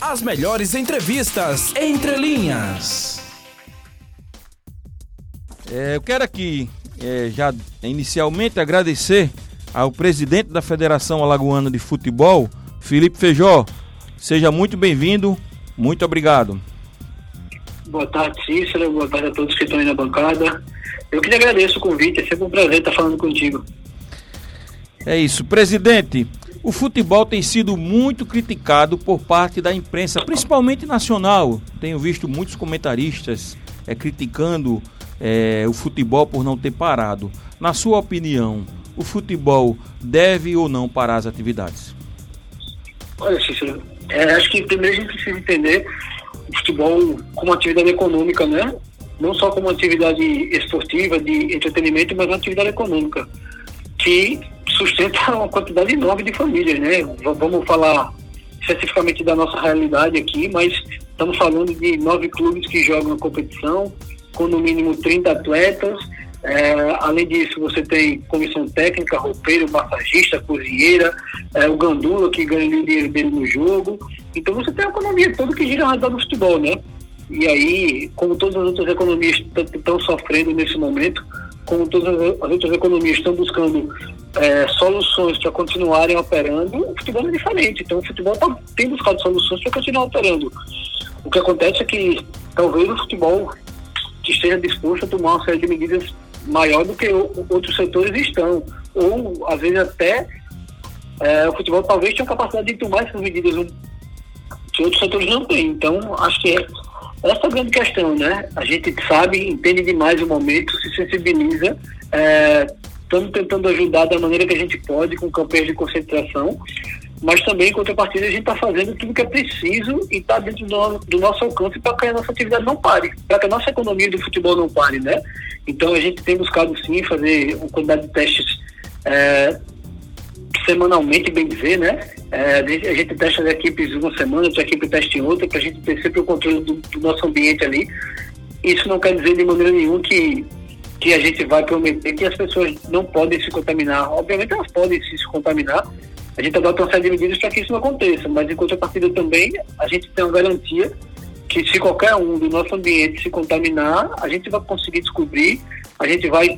As melhores entrevistas entre linhas. É, eu quero aqui é, já inicialmente agradecer ao presidente da Federação Alagoana de Futebol, Felipe Feijó. Seja muito bem-vindo, muito obrigado. Boa tarde, Cícero. Boa tarde a todos que estão aí na bancada. Eu que agradeço o convite, é sempre um prazer estar falando contigo. É isso. Presidente, o futebol tem sido muito criticado por parte da imprensa, principalmente nacional. Tenho visto muitos comentaristas é, criticando é, o futebol por não ter parado. Na sua opinião, o futebol deve ou não parar as atividades? Olha, Cícero, é, acho que primeiro a gente precisa entender o futebol como atividade econômica, né? Não só como atividade esportiva, de entretenimento, mas uma atividade econômica que sustenta uma quantidade enorme de famílias, né? Vamos falar especificamente da nossa realidade aqui, mas estamos falando de nove clubes que jogam a competição, com no mínimo 30 atletas. É, além disso, você tem comissão técnica, roupeiro, massagista, cozinheira, é, o gandula que ganha o dinheiro dele no jogo. Então você tem a economia toda que gira ao redor do futebol, né? E aí, como todas as outras economias estão sofrendo nesse momento, como todas as outras economias estão buscando é, soluções para continuarem operando, o futebol é diferente. Então, o futebol tá, tem buscado soluções para continuar operando. O que acontece é que talvez o futebol esteja disposto a tomar uma série de medidas maior do que outros setores estão. Ou, às vezes, até é, o futebol talvez tenha capacidade de tomar essas medidas que outros setores não têm. Então, acho que é essa é a grande questão, né? A gente sabe, entende demais o momento, se sensibiliza, estamos é, tentando ajudar da maneira que a gente pode, com campanhas de concentração, mas também, em contrapartida, a gente está fazendo tudo que é preciso e está dentro do, do, nosso alcance para que a nossa atividade não pare, para que a nossa economia do futebol não pare, né? Então, a gente tem buscado, sim, fazer uma quantidade de testes é, semanalmente, bem dizer, né? É, a gente testa as equipes uma semana, outra equipe testa em outra, para a gente ter sempre o controle do, do, nosso ambiente ali. Isso não quer dizer de maneira nenhuma que, que a gente vai prometer que as pessoas não podem se contaminar. Obviamente elas podem se contaminar. A gente adota uma série de medidas para que isso não aconteça, mas em contrapartida também a gente tem uma garantia que se qualquer um do nosso ambiente se contaminar, a gente vai conseguir descobrir, a gente vai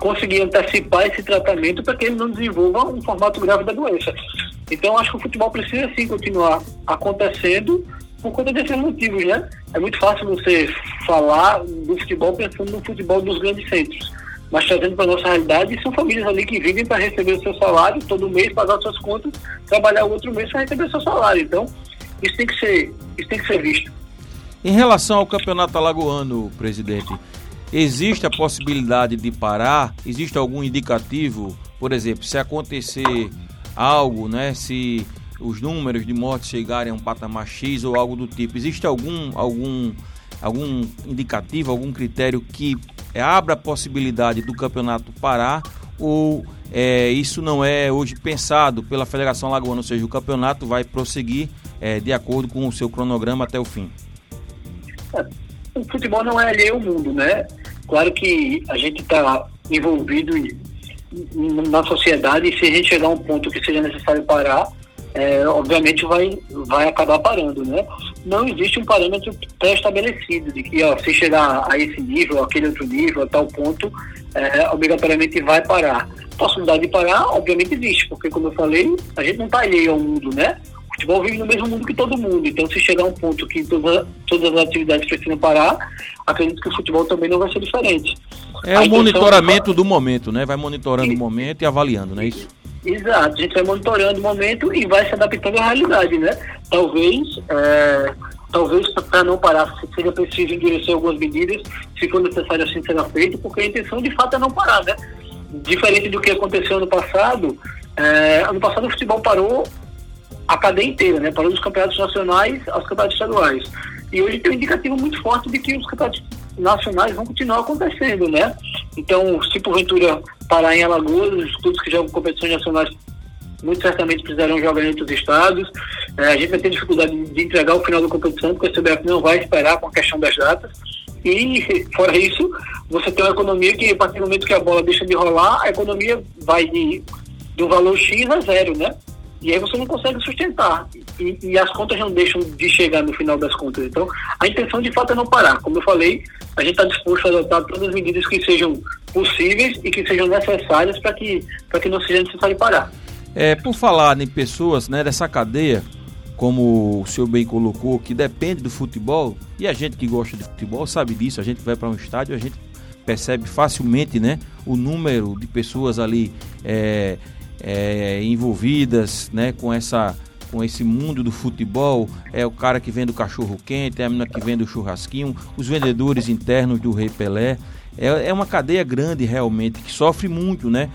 conseguir antecipar esse tratamento para que ele não desenvolva um formato grave da doença. Então, acho que o futebol precisa sim continuar acontecendo por conta desses motivos, né? É muito fácil você falar do futebol pensando no futebol dos grandes centros, mas trazendo para nossa realidade, são famílias ali que vivem para receber o seu salário todo mês, pagar suas contas, trabalhar o outro mês para receber o seu salário. Então, isso tem que ser, isso tem que ser visto. Em relação ao campeonato alagoano, presidente, existe a possibilidade de parar? Existe algum indicativo, por exemplo, se acontecer algo, né? Se os números de mortes chegarem a um patamar X ou algo do tipo, existe algum algum algum indicativo, algum critério que abra a possibilidade do campeonato parar ou é, isso não é hoje pensado pela Federação Lagoana, ou seja, o campeonato vai prosseguir é, de acordo com o seu cronograma até o fim? É, o futebol não é alheio ao mundo, né? Claro que a gente está envolvido na sociedade e se a gente chegar a um ponto que seja necessário parar, é, obviamente vai, vai acabar parando, né? Não existe um parâmetro pré-estabelecido de que ó, se chegar a esse nível, aquele outro nível, a tal ponto, é, obrigatoriamente vai parar. Possibilidade de parar, obviamente existe, porque como eu falei, a gente não está alheio ao mundo, né? O futebol vive no mesmo mundo que todo mundo, então se chegar a um ponto que toda, todas as atividades precisam parar, acredito que o futebol também não vai ser diferente. É o monitoramento do momento, né? Vai monitorando o momento e avaliando, não é isso? Exato, a gente vai monitorando o momento e vai se adaptando à realidade, né? Talvez, é, talvez para não parar, seja preciso endurecer algumas medidas, se for necessário assim será feito, porque a intenção de fato é não parar, né? Diferente do que aconteceu ano passado, é, ano passado o futebol parou a cadeia inteira, né? Parou dos campeonatos nacionais aos campeonatos estaduais. E hoje tem um indicativo muito forte de que os campeonatos nacionais vão continuar acontecendo, né? Então, se porventura parar em Alagoas, os clubes que jogam competições nacionais muito certamente precisarão jogar em outros estados. É, a gente vai ter dificuldade de entregar o final da competição, porque a CBF não vai esperar com a questão das datas. E, fora isso, você tem uma economia que, a partir do momento que a bola deixa de rolar, a economia vai de, do valor X a zero, né? E aí você não consegue sustentar. E, e, as contas não deixam de chegar no final das contas. Então, a intenção de fato é não parar. Como eu falei, a gente está disposto a adotar todas as medidas que sejam possíveis e que sejam necessárias para que, que não seja necessário parar. É, por falar em pessoas né, dessa cadeia, como o senhor bem colocou, que depende do futebol, e a gente que gosta de futebol sabe disso, a gente vai para um estádio, a gente percebe facilmente né, o número de pessoas ali é, é, envolvidas né, com, essa, com esse mundo do futebol. É o cara que vende o cachorro quente, é a menina que vende o churrasquinho, os vendedores internos do Rei Pelé. É, é uma cadeia grande realmente, que sofre muito, né?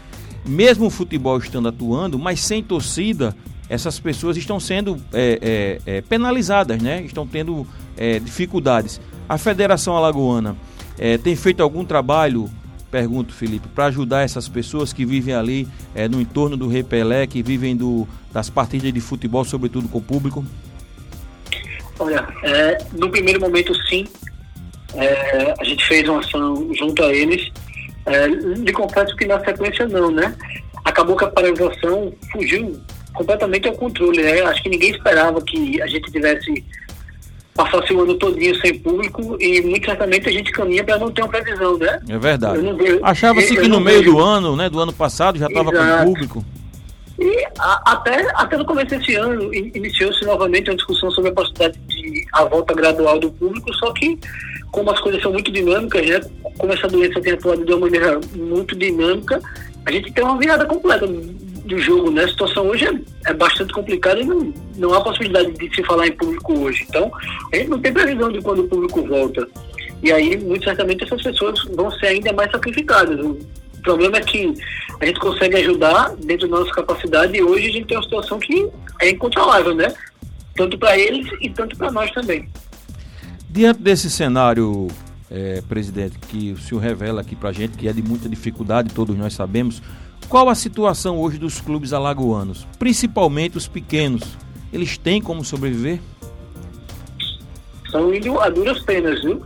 Mesmo o futebol estando atuando, mas sem torcida, essas pessoas estão sendo é, é, é penalizadas, né? Estão tendo é, dificuldades. A Federação Alagoana é, tem feito algum trabalho pergunto, Felipe, para ajudar essas pessoas que vivem ali é, no entorno do Rei Pelé, que vivem do, das partidas de futebol, sobretudo com o público? Olha, é, no primeiro momento, sim. É, a gente fez uma ação junto a eles. É, lhe confesso que na sequência não, né? Acabou que a paralisação fugiu completamente ao controle, né? Acho que ninguém esperava que a gente tivesse passasse o ano todinho sem público e muito certamente a gente caminha para não ter uma previsão, né? É verdade. Achava-se que no meio vejo. do ano, né, do ano passado, já estava com público. E a, até, até no começo desse ano iniciou-se novamente uma discussão sobre a possibilidade de a volta gradual do público, só que como as coisas são muito dinâmicas, né, como essa doença tem atuado de uma maneira muito dinâmica, a gente tem uma virada completa do jogo, né? A situação hoje é, é, bastante complicada e não, não há possibilidade de se falar em público hoje. Então, a gente não tem previsão de quando o público volta. E aí, muito certamente, essas pessoas vão ser ainda mais sacrificadas. O problema é que a gente consegue ajudar dentro da nossa capacidade e hoje a gente tem uma situação que é incontrolável, né? Tanto para eles e tanto para nós também. Diante desse cenário, é, presidente, que o senhor revela aqui para a gente, que é de muita dificuldade, todos nós sabemos, qual a situação hoje dos clubes alagoanos, principalmente os pequenos? Eles têm como sobreviver? Estão indo a duras penas, viu?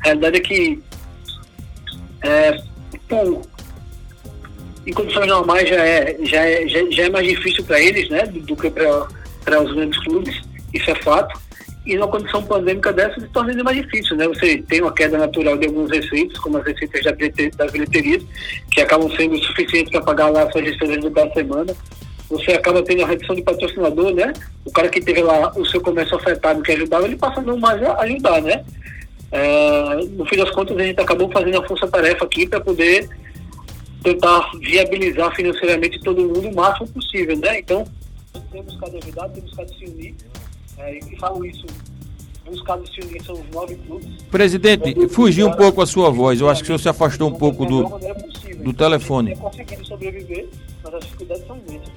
A realidade é que é, bom, em condições normais já é, já é, já, já é mais difícil para eles, né, do, do que para os grandes clubes, isso é fato e numa condição pandêmica dessa se torna ainda mais difícil, né? Você tem uma queda natural de alguns receitos, como as receitas das bilheterias, que acabam sendo suficientes para pagar lá suas despesas da semana. Você acaba tendo a redução de patrocinador, né? O cara que teve lá o seu comércio afetado, que ajudava, ele passa não mais a ajudar, né? É, no fim das contas, a gente acabou fazendo a força-tarefa aqui para poder tentar viabilizar financeiramente todo mundo o máximo possível, né? Então, temos buscado ajudar, temos buscado se unir é, e falo isso buscado se unir são os nove clubes. Presidente, fugiu um pouco a sua voz. Eu acho que o senhor se afastou um pouco do, do telefone. Conseguindo sobreviver, mas as dificuldades são imensas.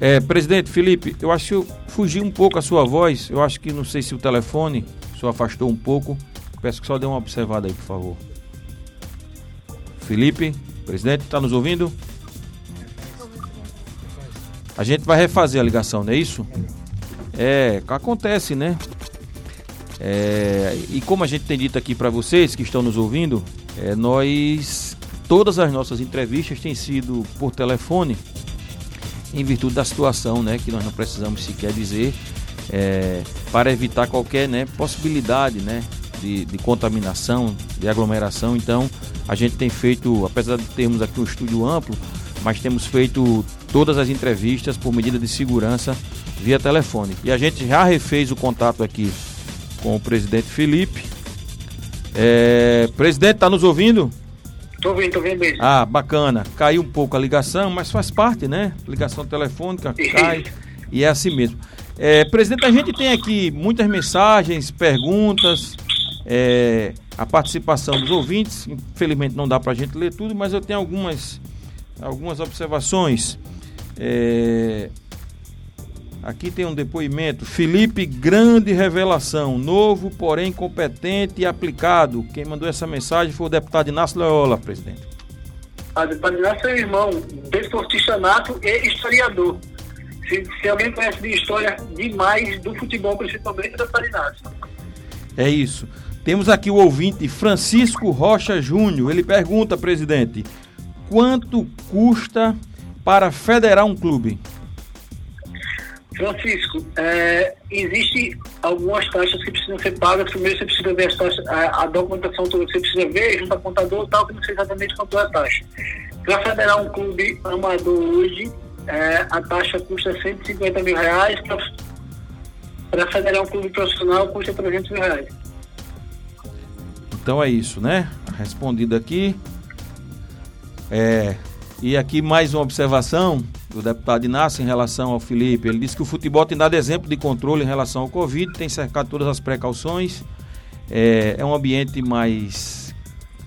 É, presidente Felipe, eu acho que eu fugi um pouco a sua voz. Eu acho que não sei se o telefone o senhor afastou um pouco. Peço que só dê uma observada aí, por favor. Felipe, presidente, está nos ouvindo? A gente vai refazer a ligação, não é isso? É, acontece, né? É, e como a gente tem dito aqui para vocês que estão nos ouvindo, é, nós todas as nossas entrevistas têm sido por telefone em virtude da situação, né, que nós não precisamos sequer dizer é, para evitar qualquer né, possibilidade, né, de, de, contaminação, de aglomeração. Então a gente tem feito, apesar de termos aqui um estúdio amplo, mas temos feito todas as entrevistas por medida de segurança via telefone. E a gente já refez o contato aqui com o presidente Felipe. É, presidente, está nos ouvindo? Estou ouvindo, estou ouvindo mesmo. Ah, bacana. Caiu um pouco a ligação, mas faz parte, né? Ligação telefônica cai e é assim mesmo. É, presidente, a gente tem aqui muitas mensagens, perguntas, é, a participação dos ouvintes. Infelizmente não dá para a gente ler tudo, mas eu tenho algumas, algumas observações. É, Aqui tem um depoimento. Felipe, grande revelação. Novo, porém competente e aplicado. Quem mandou essa mensagem foi o deputado Inácio Loyola, presidente. O deputado Inácio é irmão, desportista nato e historiador. Se, se, alguém conhece de história demais do futebol, principalmente, é o deputado Inácio. É isso. Temos aqui o ouvinte Francisco Rocha Júnior. Ele pergunta, presidente, quanto custa para federar um clube? Francisco, é, existe algumas taxas que precisam ser pagas. Primeiro você precisa ver as taxas, a, a documentação toda que você precisa ver, junto a contador tal, que não sei exatamente quanto é a taxa. Para federar um clube amador hoje, é, a taxa custa 150 mil reais, para federar um clube profissional custa 300 mil reais. Então é isso, né? Respondido aqui. É, e aqui mais uma observação do deputado Inácio em relação ao Felipe. Ele disse que o futebol tem dado exemplo de controle em relação ao Covid, tem cercado todas as precauções. É, é um ambiente mais,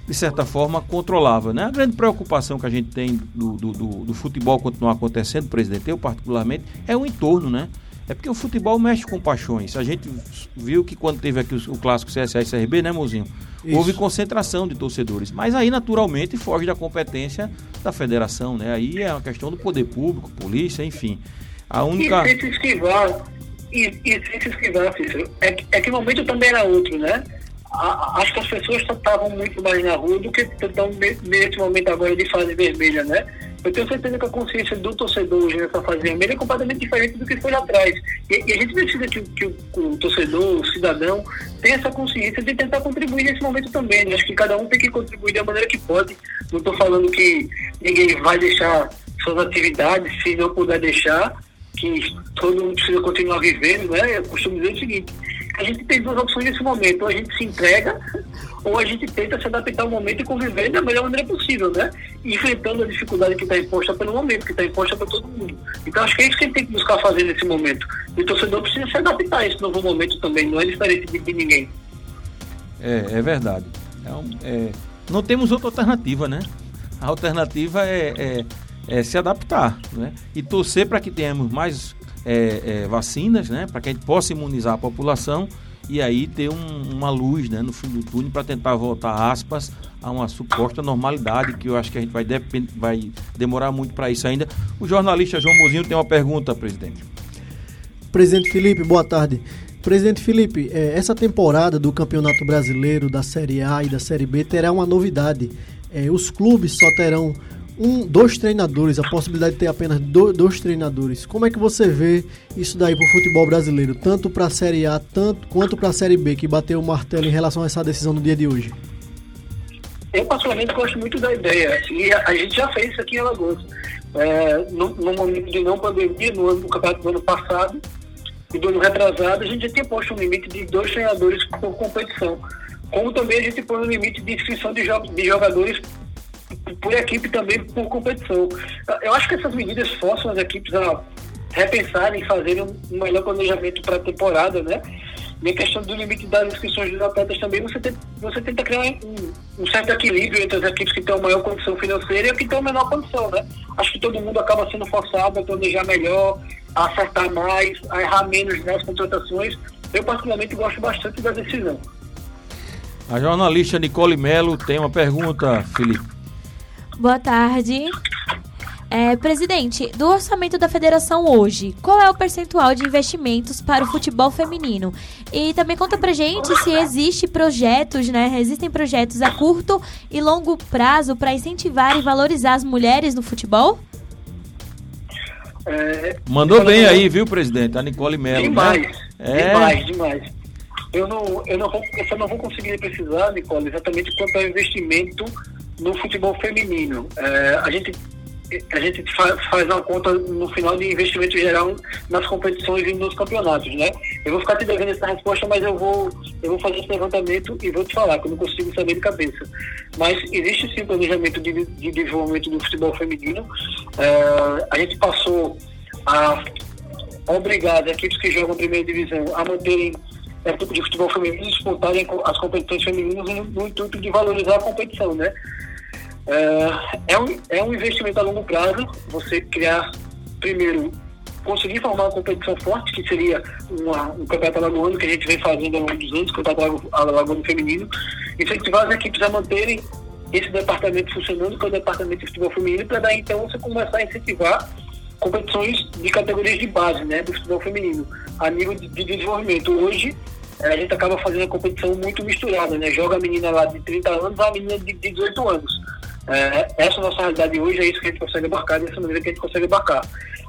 de certa forma, controlável. Né? A grande preocupação que a gente tem do, do, do, do futebol continuar acontecendo, presidente, eu particularmente, é o entorno, né? É porque o futebol mexe com paixões. A gente viu que quando teve aqui o, o clássico CSA e CRB, né, mozinho? Isso. Houve concentração de torcedores. Mas aí, naturalmente, foge da competência da federação, né? Aí é uma questão do poder público, polícia, enfim. A única. E se esquivar, e, e sem se esquivar, Cícero, é, é que o momento também era outro, né? A, acho que as pessoas estavam muito mais na rua do que estão nesse momento agora de fase vermelha, né? Eu tenho certeza que a consciência do torcedor hoje nessa fase vermelha é completamente diferente do que foi lá atrás. E, e a gente precisa que, que o, o, torcedor, o cidadão, tenha essa consciência de tentar contribuir nesse momento também. Né? Acho que cada um tem que contribuir da maneira que pode. Não estou falando que ninguém vai deixar suas atividades, se não puder deixar, que todo mundo precisa continuar vivendo, né? Eu costumo dizer o seguinte, a gente tem duas opções nesse momento, ou a gente se entrega, ou a gente tenta se adaptar ao momento e conviver da melhor maneira possível, né? Enfrentando a dificuldade que está imposta pelo momento, que está imposta para todo mundo. Então acho que é isso que a gente tem que buscar fazer nesse momento. E o torcedor precisa se adaptar a esse novo momento também, não é diferente de, ninguém. É, é verdade. É é, não temos outra alternativa, né? A alternativa é, é, é se adaptar, né? E torcer para que tenhamos mais é, é, vacinas, né, para que a gente possa imunizar a população e aí ter um, uma luz né, no fim do túnel para tentar voltar, aspas, a uma suposta normalidade, que eu acho que a gente vai, vai demorar muito para isso ainda. O jornalista João Mozinho tem uma pergunta, presidente. Presidente Felipe, boa tarde. Presidente Felipe, é, essa temporada do Campeonato Brasileiro, da Série A e da Série B, terá uma novidade. É, os clubes só terão um, dois treinadores, a possibilidade de ter apenas do, dois treinadores. Como é que você vê isso daí para o futebol brasileiro, tanto para a Série A tanto, quanto para a Série B, que bateu o martelo em relação a essa decisão no dia de hoje? Eu, particularmente, gosto muito da ideia. E a, a gente já fez isso aqui em Alagoas. É, no, no, momento de não pandemia, no, ano, no campeonato do ano passado e do ano retrasado, a gente já tinha posto um limite de dois treinadores por competição. Como também a gente pôs um limite de inscrição de, jo de jogadores por equipe também por competição. Eu acho que essas medidas forçam as equipes a repensarem fazerem um melhor planejamento para a temporada, né? E a questão do limite das inscrições dos atletas também, você, tem, você tenta criar um, um, certo equilíbrio entre as equipes que têm maior condição financeira e as que têm menor condição, né? Acho que todo mundo acaba sendo forçado a planejar melhor, a acertar mais, a errar menos nas contratações. Eu, particularmente, gosto bastante da decisão. A jornalista Nicole Melo tem uma pergunta, Felipe. Boa tarde. É, presidente, do orçamento da federação hoje, qual é o percentual de investimentos para o futebol feminino? E também conta pra gente se existe projetos, né? Existem projetos a curto e longo prazo para incentivar e valorizar as mulheres no futebol? É, Mandou bem aí, viu, presidente? A Nicole Mello. Né? Demais, né? é. demais, demais. Eu não, eu, não vou, eu só não vou conseguir precisar, Nicole, exatamente quanto é o investimento no futebol feminino. É, a gente a gente faz, uma conta no final de investimento geral nas competições e nos campeonatos, né? Eu vou ficar te devendo essa resposta, mas eu vou, eu vou fazer esse levantamento e vou te falar, que eu não consigo saber de cabeça. Mas existe sim planejamento de, de desenvolvimento do futebol feminino. É, a gente passou a obrigar as equipes que jogam primeira divisão a manterem é, tipo de futebol feminino disputarem as competições femininas no, intuito de valorizar a competição, né? É, é, um, é um investimento a longo prazo, você criar, primeiro, conseguir formar uma competição forte, que seria uma, um campeonato alagoano que a gente vem fazendo ao longo dos anos, campeonato alagoano feminino, incentivar as equipes a manterem esse departamento funcionando, que é o departamento de futebol feminino, para daí então você começar a incentivar competições de categorias de base, né, do futebol feminino, a nível de, de desenvolvimento. Hoje, a gente acaba fazendo uma competição muito misturada, né? Joga a menina lá de 30 anos a menina de, de 18 anos. É, essa é nossa realidade hoje, é isso que a gente consegue abarcar, dessa maneira que a gente consegue abarcar.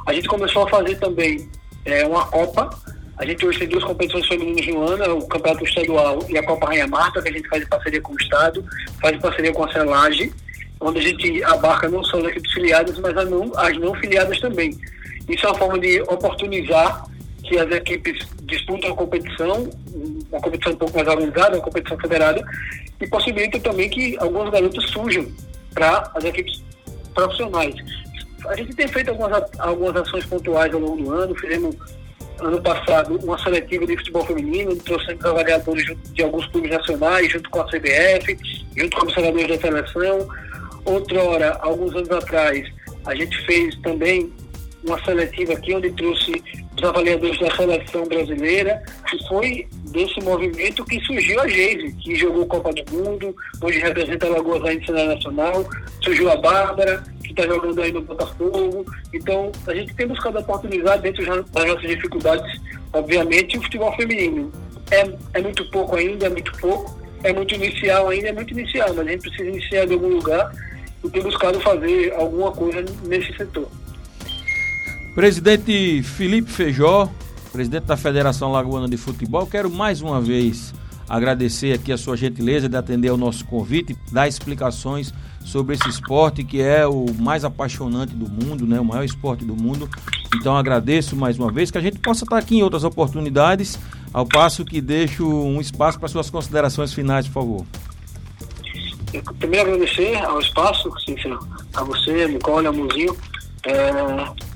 A gente começou a fazer também é, uma Copa. A gente hoje tem duas competições femininas no ano, o Campeonato Estadual e a Copa Rainha Marta, que a gente faz em parceria com o Estado, faz em parceria com a Celage, onde a gente abarca não só as equipes filiadas, mas as não, as não filiadas também. Isso é uma forma de oportunizar que as equipes disputam a competição, uma competição um pouco mais organizada, uma competição federada, e possibilita também que alguns garotos surjam para as equipes profissionais. A gente tem feito algumas, algumas ações pontuais ao longo do ano, fizemos ano passado uma seletiva de futebol feminino, trouxemos avaliadores de alguns clubes nacionais, junto com a CBF, junto com os senadores da seleção. Outrora, alguns anos atrás, a gente fez também uma seletiva aqui, onde trouxe os avaliadores da seleção brasileira, e foi desse movimento que surgiu a Geise, que jogou Copa do Mundo, hoje representa a no cenário nacional, surgiu a Bárbara, que está jogando aí no Botafogo. Então, a gente tem buscado oportunidade dentro das nossas dificuldades, obviamente, o futebol feminino. É, é muito pouco ainda, é muito pouco, é muito inicial ainda, é muito inicial, mas a gente precisa iniciar de algum lugar e tem buscado fazer alguma coisa nesse setor. Presidente Felipe Feijó, presidente da Federação Lagoana de Futebol, quero mais uma vez agradecer aqui a sua gentileza de atender ao nosso convite, dar explicações sobre esse esporte que é o mais apaixonante do mundo, né, o maior esporte do mundo. Então agradeço mais uma vez que a gente possa estar aqui em outras oportunidades, ao passo que deixo um espaço para suas considerações finais, por favor. Primeiro agradecer ao espaço, a você, a Nicole, a Muzinho. É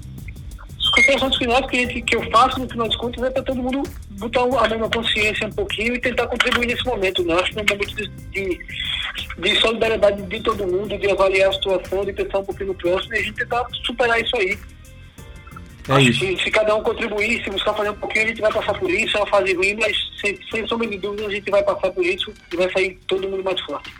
considerações finais que, que eu faço, no final das contas, é para todo mundo botar a mão na consciência um pouquinho e tentar contribuir nesse momento. Né? Acho que é um momento de, de, de, solidariedade de todo mundo, de avaliar a situação, de pensar um pouquinho no próximo e a gente tentar superar isso aí. É Acho isso. que se cada um contribuir, se buscar fazer um pouquinho, a gente vai passar por isso. É uma fase ruim, mas sem, sem sombra de dúvida a gente vai passar por isso e vai sair todo mundo mais forte.